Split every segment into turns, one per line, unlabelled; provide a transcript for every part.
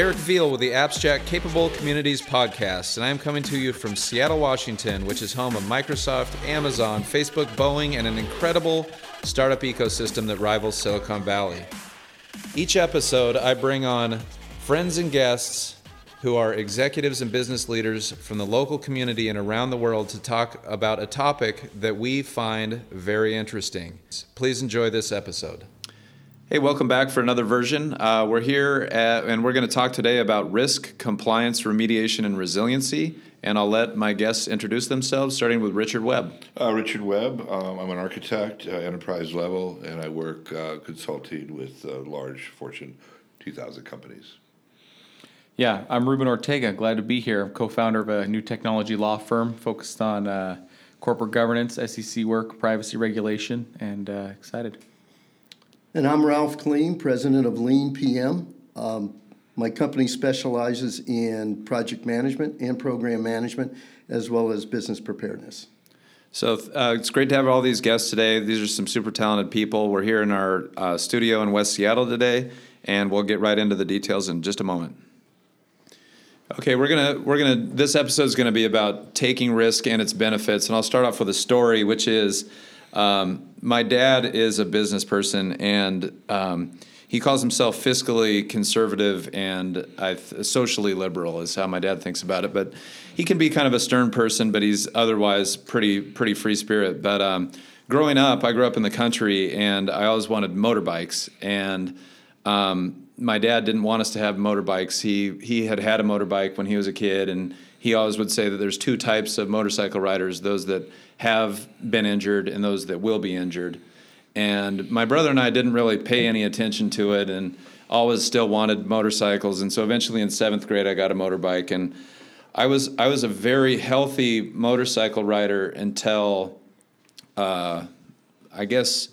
Eric Veal with the Appsjack Capable Communities podcast, and I am coming to you from Seattle, Washington, which is home of Microsoft, Amazon, Facebook, Boeing, and an incredible startup ecosystem that rivals Silicon Valley. Each episode, I bring on friends and guests who are executives and business leaders from the local community and around the world to talk about a topic that we find very interesting. Please enjoy this episode. Hey, welcome back for another version. Uh, we're here at, and we're going to talk today about risk, compliance, remediation, and resiliency. And I'll let my guests introduce themselves, starting with Richard Webb.
Uh, Richard Webb. Um, I'm an architect, uh, enterprise level, and I work uh, consulting with uh, large Fortune 2000 companies.
Yeah, I'm Ruben Ortega. Glad to be here. co-founder of a new technology law firm focused on uh, corporate governance, SEC work, privacy regulation, and uh, excited.
And I'm Ralph Killeen, president of Lean PM. Um, my company specializes in project management and program management, as well as business preparedness.
So uh, it's great to have all these guests today. These are some super talented people. We're here in our uh, studio in West Seattle today, and we'll get right into the details in just a moment. Okay, we're gonna we're gonna this episode is gonna be about taking risk and its benefits, and I'll start off with a story, which is um, my dad is a business person, and um, he calls himself fiscally conservative and th- socially liberal is how my dad thinks about it. But he can be kind of a stern person, but he's otherwise pretty pretty free spirit. But um, growing up, I grew up in the country, and I always wanted motorbikes and um, my dad didn't want us to have motorbikes. He he had had a motorbike when he was a kid, and he always would say that there's two types of motorcycle riders: those that have been injured and those that will be injured. And my brother and I didn't really pay any attention to it, and always still wanted motorcycles. And so eventually, in seventh grade, I got a motorbike, and I was I was a very healthy motorcycle rider until, uh, I guess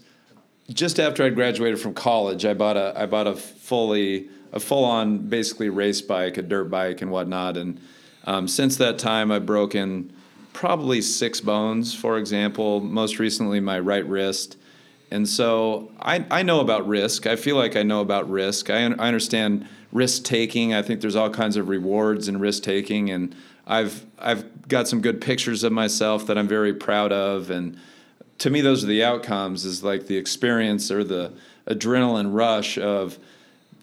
just after I graduated from college, I bought a I bought a fully a full on basically race bike, a dirt bike, and whatnot. And um, since that time, I've broken probably six bones, for example. Most recently, my right wrist. And so I, I know about risk. I feel like I know about risk. I, I understand risk taking. I think there's all kinds of rewards in risk taking, and I've I've got some good pictures of myself that I'm very proud of and to me those are the outcomes is like the experience or the adrenaline rush of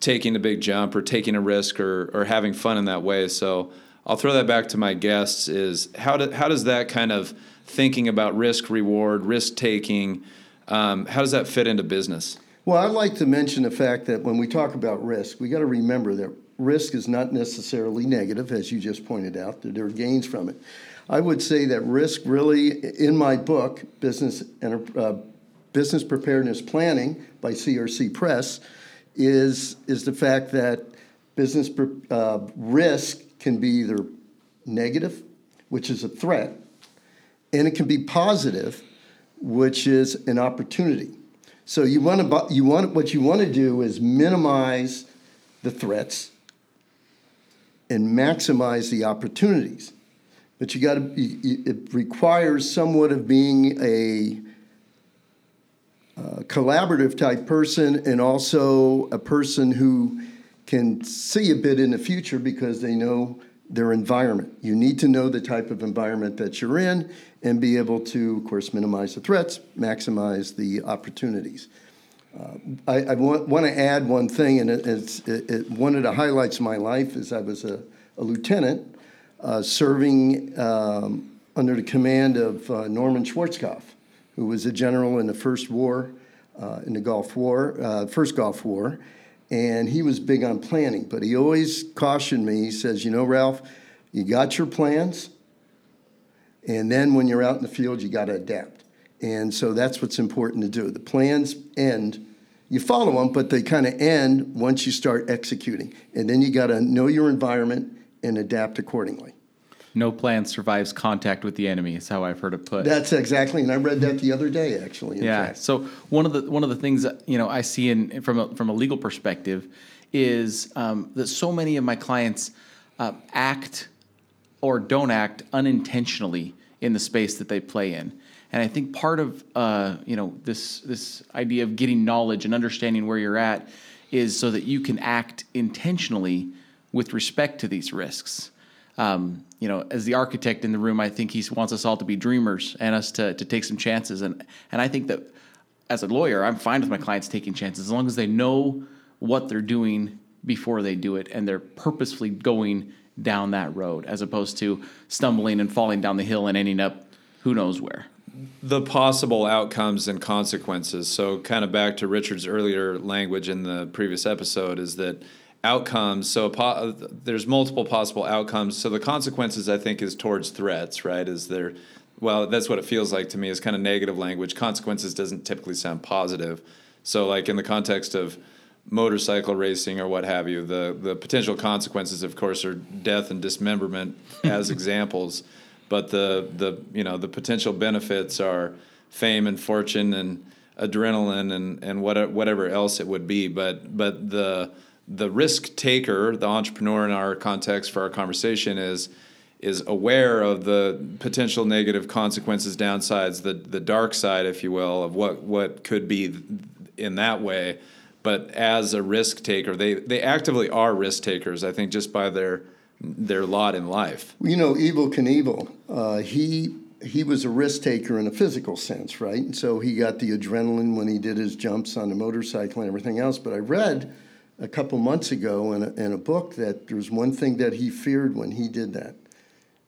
taking a big jump or taking a risk or, or having fun in that way so i'll throw that back to my guests is how, do, how does that kind of thinking about risk reward risk taking um, how does that fit into business?
Well i'd like to mention the fact that when we talk about risk we got to remember that risk is not necessarily negative as you just pointed out. There are gains from it. I would say that risk really, in my book, Business, uh, Business Preparedness Planning by CRC Press, is, is the fact that business uh, risk can be either negative, which is a threat, and it can be positive, which is an opportunity. So you want to you want what you want to do is minimize the threats and maximize the opportunities but you got to. It requires somewhat of being a uh, collaborative type person and also a person who can see a bit in the future because they know their environment. You need to know the type of environment that you're in and be able to, of course, minimize the threats, maximize the opportunities. Uh, I, I, want, want, to add one thing, and it, it's it, it, one of the highlights of my life is I was a, a lieutenant uh, serving um, under the command of uh, Norman Schwarzkopf, who was a general in the first war, uh, in the Gulf War, uh, first Gulf War, and he was big on planning. But he always cautioned me. He says, "You know, Ralph, you got your plans, and then when you're out in the field, you got to adapt." And so that's what's important to do. The plans end you follow them, but they kind of end once you start executing. And then you got to know your environment and adapt accordingly
no plan survives contact with the enemy is how I've heard it put.
That's exactly, and I read that the other day actually.
Yeah.
Fact.
So one of the one of the things that you know I see in from a, from a legal perspective is um, that so many of my clients uh, act or don't act unintentionally in the space that they play in. And I think part of uh, you know this this idea of getting knowledge and understanding where you're at is so that you can act intentionally with respect to these risks. Um, you know, as the architect in the room, I think he wants us all to be dreamers and us to, to take some chances. And, and I think that as a lawyer, I'm fine with my clients taking chances as long as they know what they're doing before they do it and they're purposefully going down that road as opposed to stumbling and falling down the hill and ending up who knows where.
the possible outcomes and consequences. So, kind of back to Richard's earlier language in the previous episode is that outcomes. So, po- there's multiple possible outcomes. So, the consequences, I think, is towards threats, right? Is there, well, that's what it feels like to me is kind of negative language. Consequences doesn't typically sound positive. So, like in the context of motorcycle racing or what have you, the, the potential consequences, of course, are death and dismemberment as examples but the the you know the potential benefits are fame and fortune and adrenaline and and what, whatever else it would be but but the the risk taker the entrepreneur in our context for our conversation is is aware of the potential negative consequences downsides the the dark side if you will of what what could be in that way but as a risk taker they they actively are risk takers i think just by their their lot in life.
You know, Evel Knievel, uh, he he was a risk taker in a physical sense, right? And so he got the adrenaline when he did his jumps on the motorcycle and everything else. But I read a couple months ago in a, in a book that there was one thing that he feared when he did that,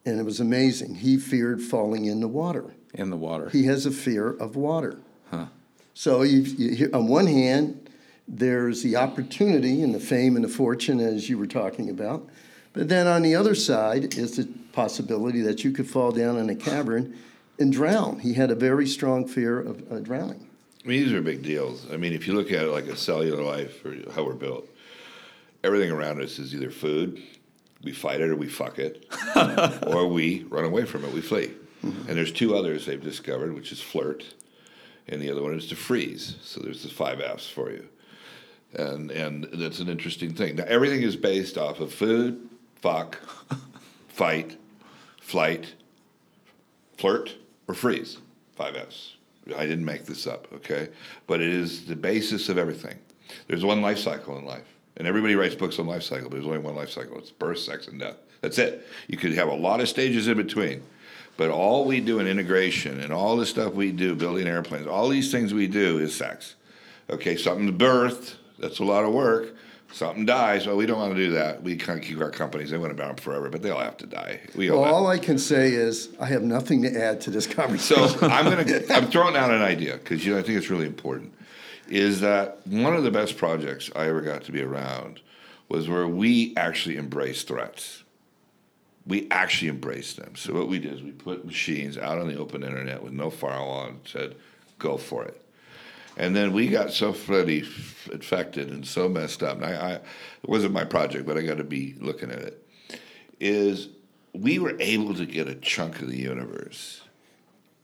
and it was amazing. He feared falling in the water.
In the water.
He has a fear of water. Huh. So you, you, on one hand, there's the opportunity and the fame and the fortune, as you were talking about. But then on the other side is the possibility that you could fall down in a cavern and drown. He had a very strong fear of uh, drowning.
I mean, these are big deals. I mean, if you look at it like a cellular life or how we're built, everything around us is either food, we fight it or we fuck it, or we run away from it, we flee. Mm-hmm. And there's two others they've discovered, which is flirt, and the other one is to freeze. So there's the five F's for you. And, and that's an interesting thing. Now, everything is based off of food, fuck, fight, flight, flirt, or freeze. Five F's. I didn't make this up, okay? But it is the basis of everything. There's one life cycle in life. And everybody writes books on life cycle, but there's only one life cycle. It's birth, sex, and death. That's it. You could have a lot of stages in between. But all we do in integration and all the stuff we do, building airplanes, all these things we do is sex. Okay, something's birthed, that's a lot of work something dies. Well, we don't want to do that. We kind of keep our companies. They want to be around forever, but they all have to die.
We all, well, all I can say is I have nothing to add to this conversation.
So I'm gonna I'm throwing out an idea because you know I think it's really important. Is that one of the best projects I ever got to be around was where we actually embraced threats. We actually embraced them. So what we did is we put machines out on the open internet with no firewall and said, "Go for it." And then we got so pretty infected and so messed up. And I, I, it wasn't my project, but I got to be looking at it. Is we were able to get a chunk of the universe.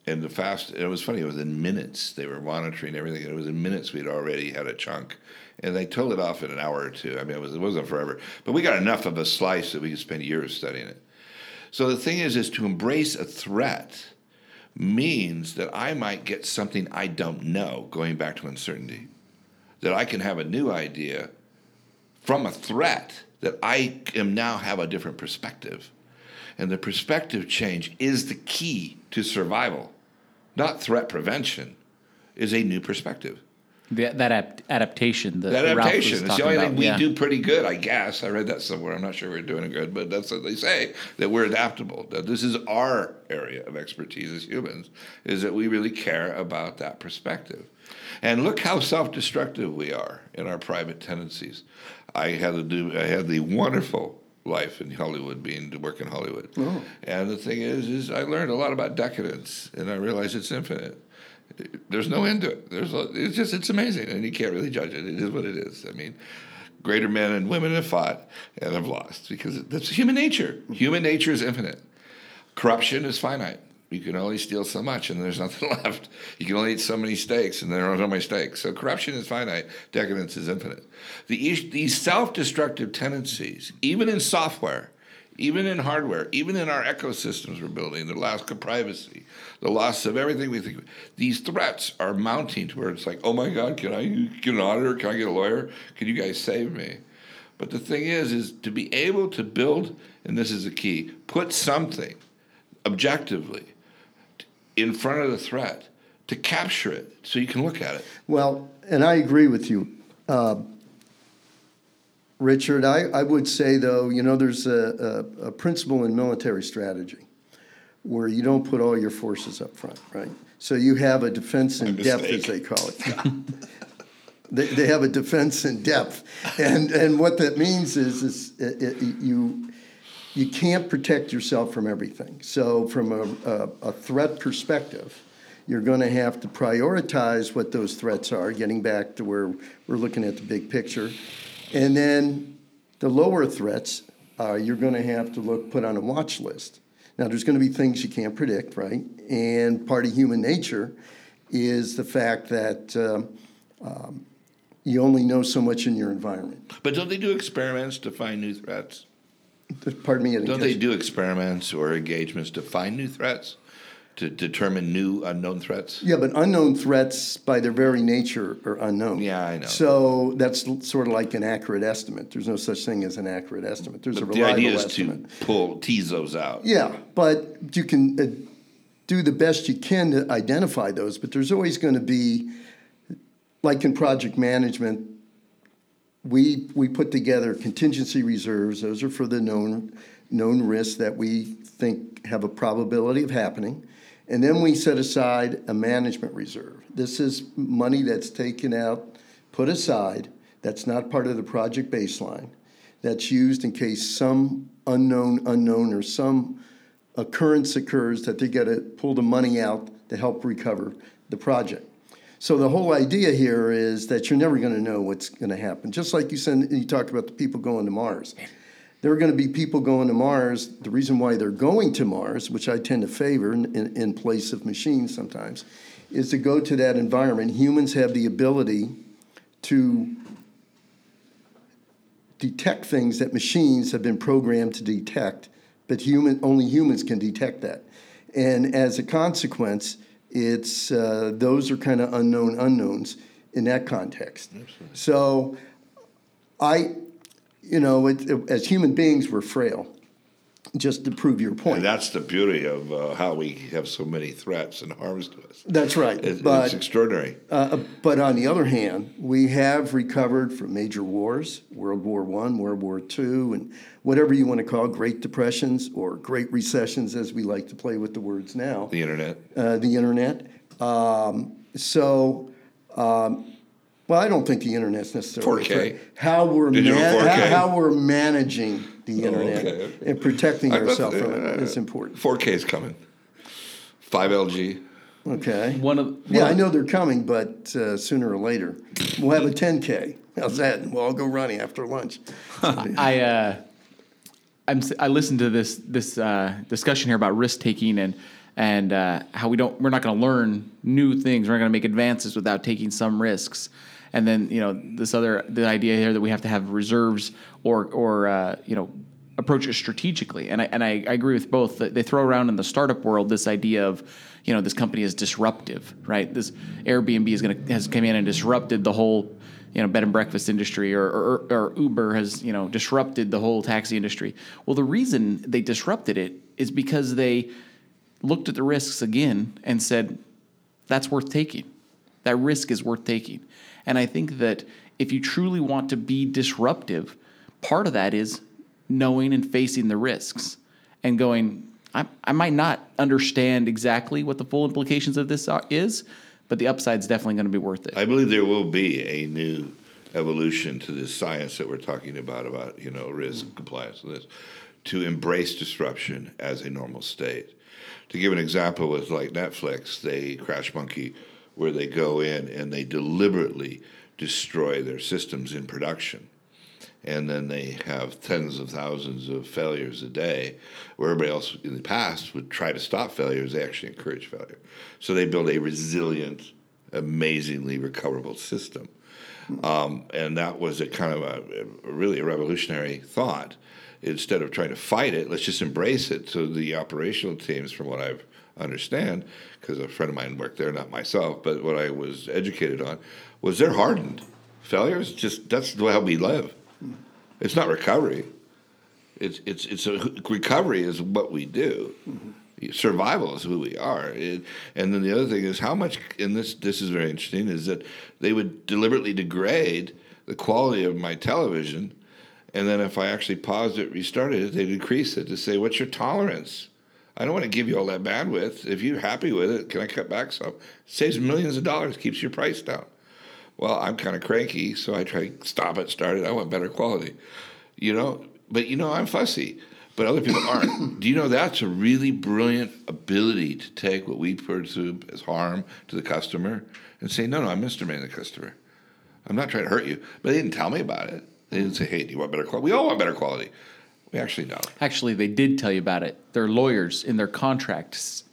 And the fast, and it was funny, it was in minutes. They were monitoring everything. It was in minutes we'd already had a chunk. And they told it off in an hour or two. I mean, it, was, it wasn't forever. But we got enough of a slice that we could spend years studying it. So the thing is, is to embrace a threat means that I might get something I don't know, going back to uncertainty. That I can have a new idea from a threat that I am now have a different perspective. And the perspective change is the key to survival, not threat prevention, is a new perspective.
The, that adaptation. The,
that adaptation. It's the only about, thing we yeah. do pretty good, I guess. I read that somewhere. I'm not sure we're doing it good, but that's what they say that we're adaptable. That this is our area of expertise as humans, is that we really care about that perspective. And look how self-destructive we are in our private tendencies. I had to do. I had the wonderful life in Hollywood, being to work in Hollywood. Oh. And the thing is, is I learned a lot about decadence, and I realized it's infinite there's no end to it. There's a, it's just it's amazing, and you can't really judge it. It is what it is. I mean, greater men and women have fought and have lost because that's human nature. Mm-hmm. Human nature is infinite. Corruption is finite. You can only steal so much, and there's nothing left. You can only eat so many steaks, and there are no more steaks. So corruption is finite. Decadence is infinite. The, these self-destructive tendencies, even in software, even in hardware, even in our ecosystems we're building, the loss of privacy, the loss of everything we think. These threats are mounting to where it's like, oh my God, can I get an auditor? Can I get a lawyer? Can you guys save me? But the thing is, is to be able to build, and this is the key, put something objectively in front of the threat to capture it so you can look at it.
Well, and I agree with you. Uh, Richard, I, I would say though, you know, there's a, a, a principle in military strategy where you don't put all your forces up front, right? So you have a defense in
My
depth, as they call it. they, they have a defense in depth, and and what that means is is it, it, you you can't protect yourself from everything. So from a, a, a threat perspective, you're going to have to prioritize what those threats are. Getting back to where we're looking at the big picture, and then the lower threats, uh, you're going to have to look put on a watch list. Now, there's going to be things you can't predict, right? And part of human nature is the fact that um, um, you only know so much in your environment.
But don't they do experiments to find new threats?
Pardon me.
Don't they do experiments or engagements to find new threats, to determine new unknown threats?
Yeah, but unknown threats, by their very nature, are unknown.
Yeah, I know.
So that's sort of like an accurate estimate. There's no such thing as an accurate estimate. There's a reliable estimate.
The idea is
estimate.
to pull tease those out.
Yeah, but you can uh, do the best you can to identify those, but there's always going to be, like in project management, we, we put together contingency reserves. Those are for the known, known risks that we think have a probability of happening. And then we set aside a management reserve. This is money that's taken out, put aside, that's not part of the project baseline, that's used in case some unknown unknown or some occurrence occurs that they got to pull the money out to help recover the project. So the whole idea here is that you're never going to know what's going to happen. Just like you said, you talked about the people going to Mars. There are going to be people going to Mars. The reason why they're going to Mars, which I tend to favor in, in, in place of machines sometimes, is to go to that environment. Humans have the ability to detect things that machines have been programmed to detect, but human only humans can detect that. And as a consequence, it's uh, those are kind of unknown unknowns in that context. So, I, you know, it, it- as human beings, we're frail. Just to prove your point.
And that's the beauty of uh, how we have so many threats and harms to us.
That's right.
It-
but
it's extraordinary.
Uh, but on the other hand, we have recovered from major wars, World War One, World War Two, and whatever you want to call Great Depressions or Great Recessions, as we like to play with the words now.
The internet.
uh, the internet. Um, so, um, well, I don't think the internet's necessarily
4K.
a threat. How we're man-
4K.
how, how we're managing the internet
okay, okay.
and protecting
I
ourselves from it
uh,
is important.
4K is coming. 5LG.
Okay.
One of
Yeah,
one
I know they're coming, but uh, sooner or later we'll have a 10K. How's that? We'll all go running after lunch.
I uh, I'm s- I listened to this this uh, discussion here about risk taking and and uh, how we don't we're not going to learn new things. We're not going to make advances without taking some risks. And then you know this other the idea here that we have to have reserves or or uh, you know approach it strategically. And I and I, I agree with both. They throw around in the startup world this idea of you know this company is disruptive, right? This Airbnb is going to has come in and disrupted the whole you know bed and breakfast industry or, or, or Uber has you know disrupted the whole taxi industry. Well, the reason they disrupted it is because they looked at the risks again and said that's worth taking. That risk is worth taking. And I think that if you truly want to be disruptive, part of that is knowing and facing the risks and going, I, I might not understand exactly what the full implications of this are, is, but the upside is definitely going to be worth it.
I believe there will be a new evolution to this science that we're talking about, about, you know, risk, mm-hmm. compliance, and this, to embrace disruption as a normal state. To give an example with like Netflix, they Crash Monkey, where they go in and they deliberately destroy their systems in production. And then they have tens of thousands of failures a day, where everybody else in the past would try to stop failures, they actually encourage failure. So they build a resilient, amazingly recoverable system. Um, and that was a kind of a, a really a revolutionary thought. Instead of trying to fight it, let's just embrace it. So the operational teams, from what I understand, because a friend of mine worked there, not myself, but what I was educated on, was they're hardened. Failures just that's the way we live. It's not recovery. It's it's it's a recovery is what we do. Survival is who we are. It, and then the other thing is how much. And this this is very interesting. Is that they would deliberately degrade the quality of my television, and then if I actually paused it, restarted it, they'd increase it to say, "What's your tolerance?" I don't want to give you all that bandwidth. If you're happy with it, can I cut back some? saves millions of dollars, keeps your price down. Well, I'm kind of cranky, so I try to stop it, start it. I want better quality, you know. But you know, I'm fussy, but other people aren't. Do you know that's a really brilliant ability to take what we perceive as harm to the customer and say, no, no, I'm Mr. Man, the customer. I'm not trying to hurt you, but they didn't tell me about it. They didn't say, hey, do you want better quality? We all want better quality. We actually don't.
Actually, they did tell you about it. Their lawyers in their contracts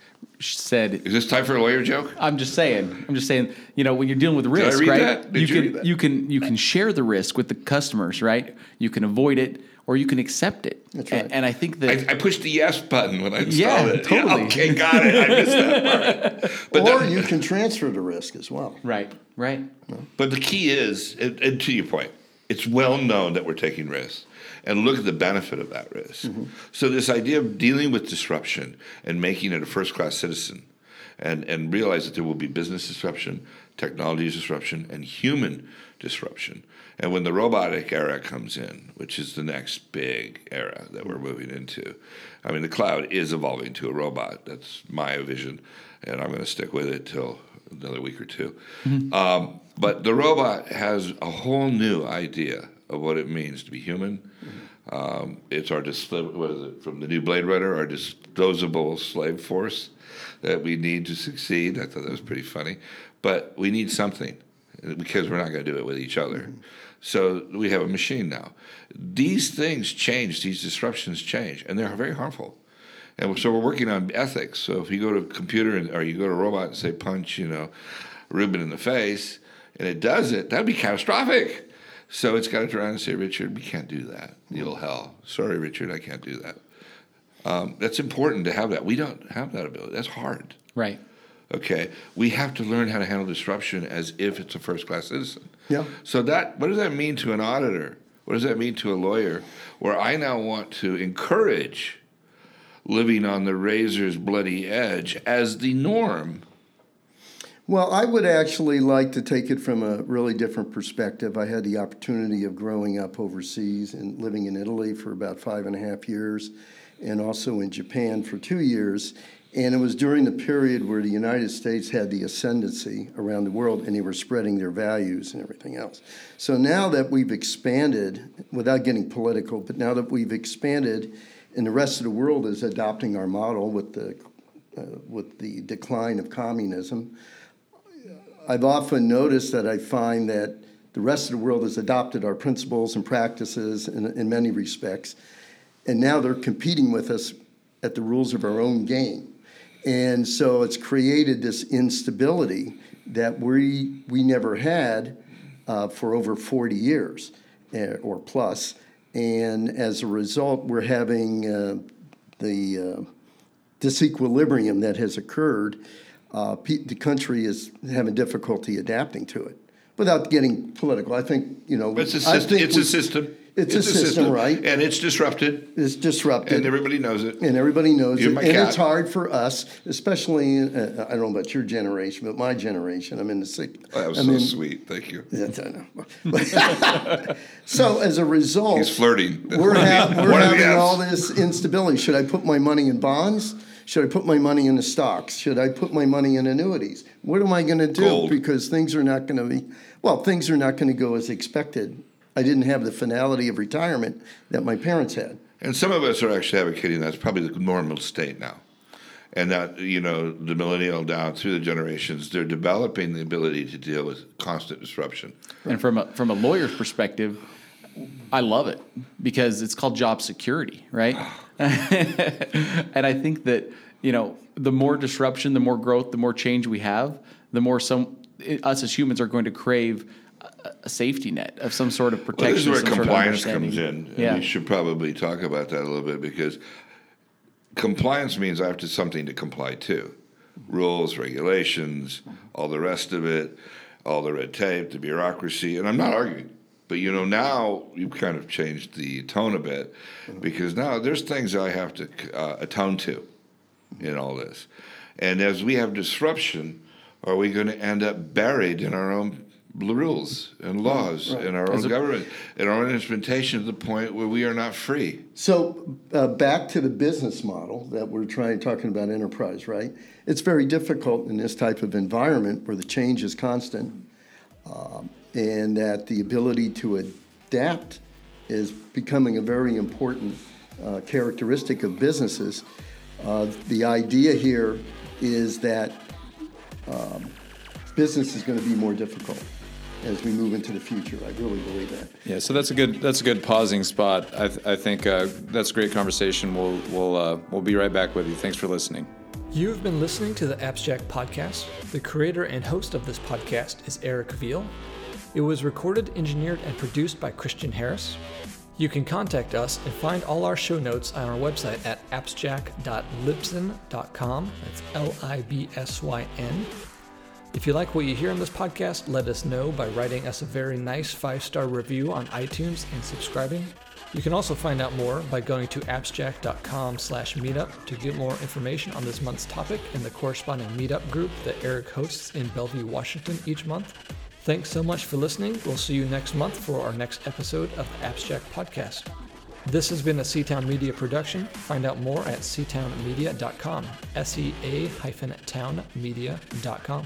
said
Is this time for a lawyer joke?
I'm just saying. I'm just saying. You know, when you're dealing with
I
risk,
read
right?
that? Did
you
you
can
read that?
you can you can share the risk with the customers, right? You can avoid it or you can accept it.
That's
And-
right.
And, I think that
I, I pushed the yes button when I installed
Yeah,
it.
totally.
okay, got it. I missed that part. But
or
that-
you can transfer the risk as well.
right, right.
But the key is, and, and to your point, it's well known that we're taking risks. And look at the benefit of that risk. Mm-hmm. So, this idea of dealing with disruption and making it a first class citizen and, and realize that there will be business disruption, technology disruption, and human disruption. And when the robotic era comes in, which is the next big era that we're moving into, I mean, the cloud is evolving to a robot. That's my vision, and I'm going to stick with it till another week or 2 Um, but the robot has a whole new idea of what it means to be human. Um, it's our dis- what is it from the new Blade Runner, our disposable slave force that we need to succeed. I thought that was pretty funny, but we need something because we're not going to do it with each other. So we have a machine now. These things change. These disruptions change, and they're very harmful. And so we're working on ethics. So if you go to a computer and, or you go to a robot and say punch, you know, Ruben in the face, and it does it, that'd be catastrophic. So it's got to turn around and say, Richard, we can't do that. You'll hell. Sorry, Richard, I can't do that. Um, that's important to have that. We don't have that ability. That's hard.
Right.
Okay, we have to learn how to handle disruption as if it's a first class citizen.
Yeah.
So that what does that mean to an auditor? What does that mean to a lawyer? Where I now want to encourage living on the razor's bloody edge as the norm.
Well, I would actually like to take it from a really different perspective. I had the opportunity of growing up overseas and living in Italy for about five and a half years, and also in Japan for two years. And it was during the period where the United States had the ascendancy around the world and they were spreading their values and everything else. So now that we've expanded, without getting political, but now that we've expanded and the rest of the world is adopting our model with the, uh, with the decline of communism, I've often noticed that I find that the rest of the world has adopted our principles and practices in, in many respects, and now they're competing with us at the rules of our own game. And so it's created this instability that we, we never had uh, for over 40 years uh, or plus. And as a result, we're having uh, the uh, disequilibrium that has occurred, uh, pe- the country is having difficulty adapting to it. Without getting political, I think you know.
It's a system. It's
we-
a system.
It's a system, right?
And it's disrupted,
It's disrupted,
and everybody knows it.
and everybody knows
You're
it.
my
And
cat.
it's hard for us, especially. Uh, I don't know about your generation, but my generation. I'm in the sick.
Oh, that was
I'm
so
in-
sweet. Thank you.
Yes, I know. so as a result,
He's flirting.
we're, ha- we're
One of the
having all this instability. Should I put my money in bonds? Should I put my money in the stocks? Should I put my money in annuities? What am I going to do?
Gold.
Because things are not going to be, well, things are not going to go as expected. I didn't have the finality of retirement that my parents had.
And some of us are actually advocating that's probably the normal state now. And that, you know, the millennial down through the generations, they're developing the ability to deal with constant disruption.
And from a from a lawyer's perspective, I love it because it's called job security, right? and I think that you know the more disruption, the more growth, the more change we have, the more some us as humans are going to crave a, a safety net of some sort of
Well,
protection.
this is where
some sort of
compliance comes in. And
Yeah.
we should probably talk about that a little bit because compliance means I have to something to comply to. Rules, regulations, all the rest of it, all the red tape, the bureaucracy, and I'm not arguing. But you know, now you've kind of changed the tone a bit because now there's things I have to uh, atone to in all this. And as we have disruption, are we going to end up buried in our own rules and laws in our own government and our own instrumentation to the point where we are not free?
So uh, back to the business model that we're trying talking about enterprise, right? It's very difficult in this type of environment where the change is constant, um, and that the ability to adapt is becoming a very important uh, characteristic of businesses. Uh, the idea here is that um, business is going to be more difficult as we move into the future. I really believe that.
Yeah, so that's a good that's a good pausing spot. I, th- I think uh, that's a great conversation. We'll we'll uh, we'll be right back with you. Thanks for listening.
You've been listening to the Appsjack podcast. The creator and host of this podcast is Eric Veal. It was recorded, engineered, and produced by Christian Harris. You can contact us and find all our show notes on our website at appsjack.libsyn.com. That's L I B S Y N. If you like what you hear on this podcast, let us know by writing us a very nice five star review on iTunes and subscribing. You can also find out more by going to appsjack.com slash meetup to get more information on this month's topic and the corresponding meetup group that Eric hosts in Bellevue, Washington each month. Thanks so much for listening. We'll see you next month for our next episode of the Appsjack Podcast. This has been a Seatown Media production. Find out more at seatownmedia.com. S E A hyphen townmedia.com.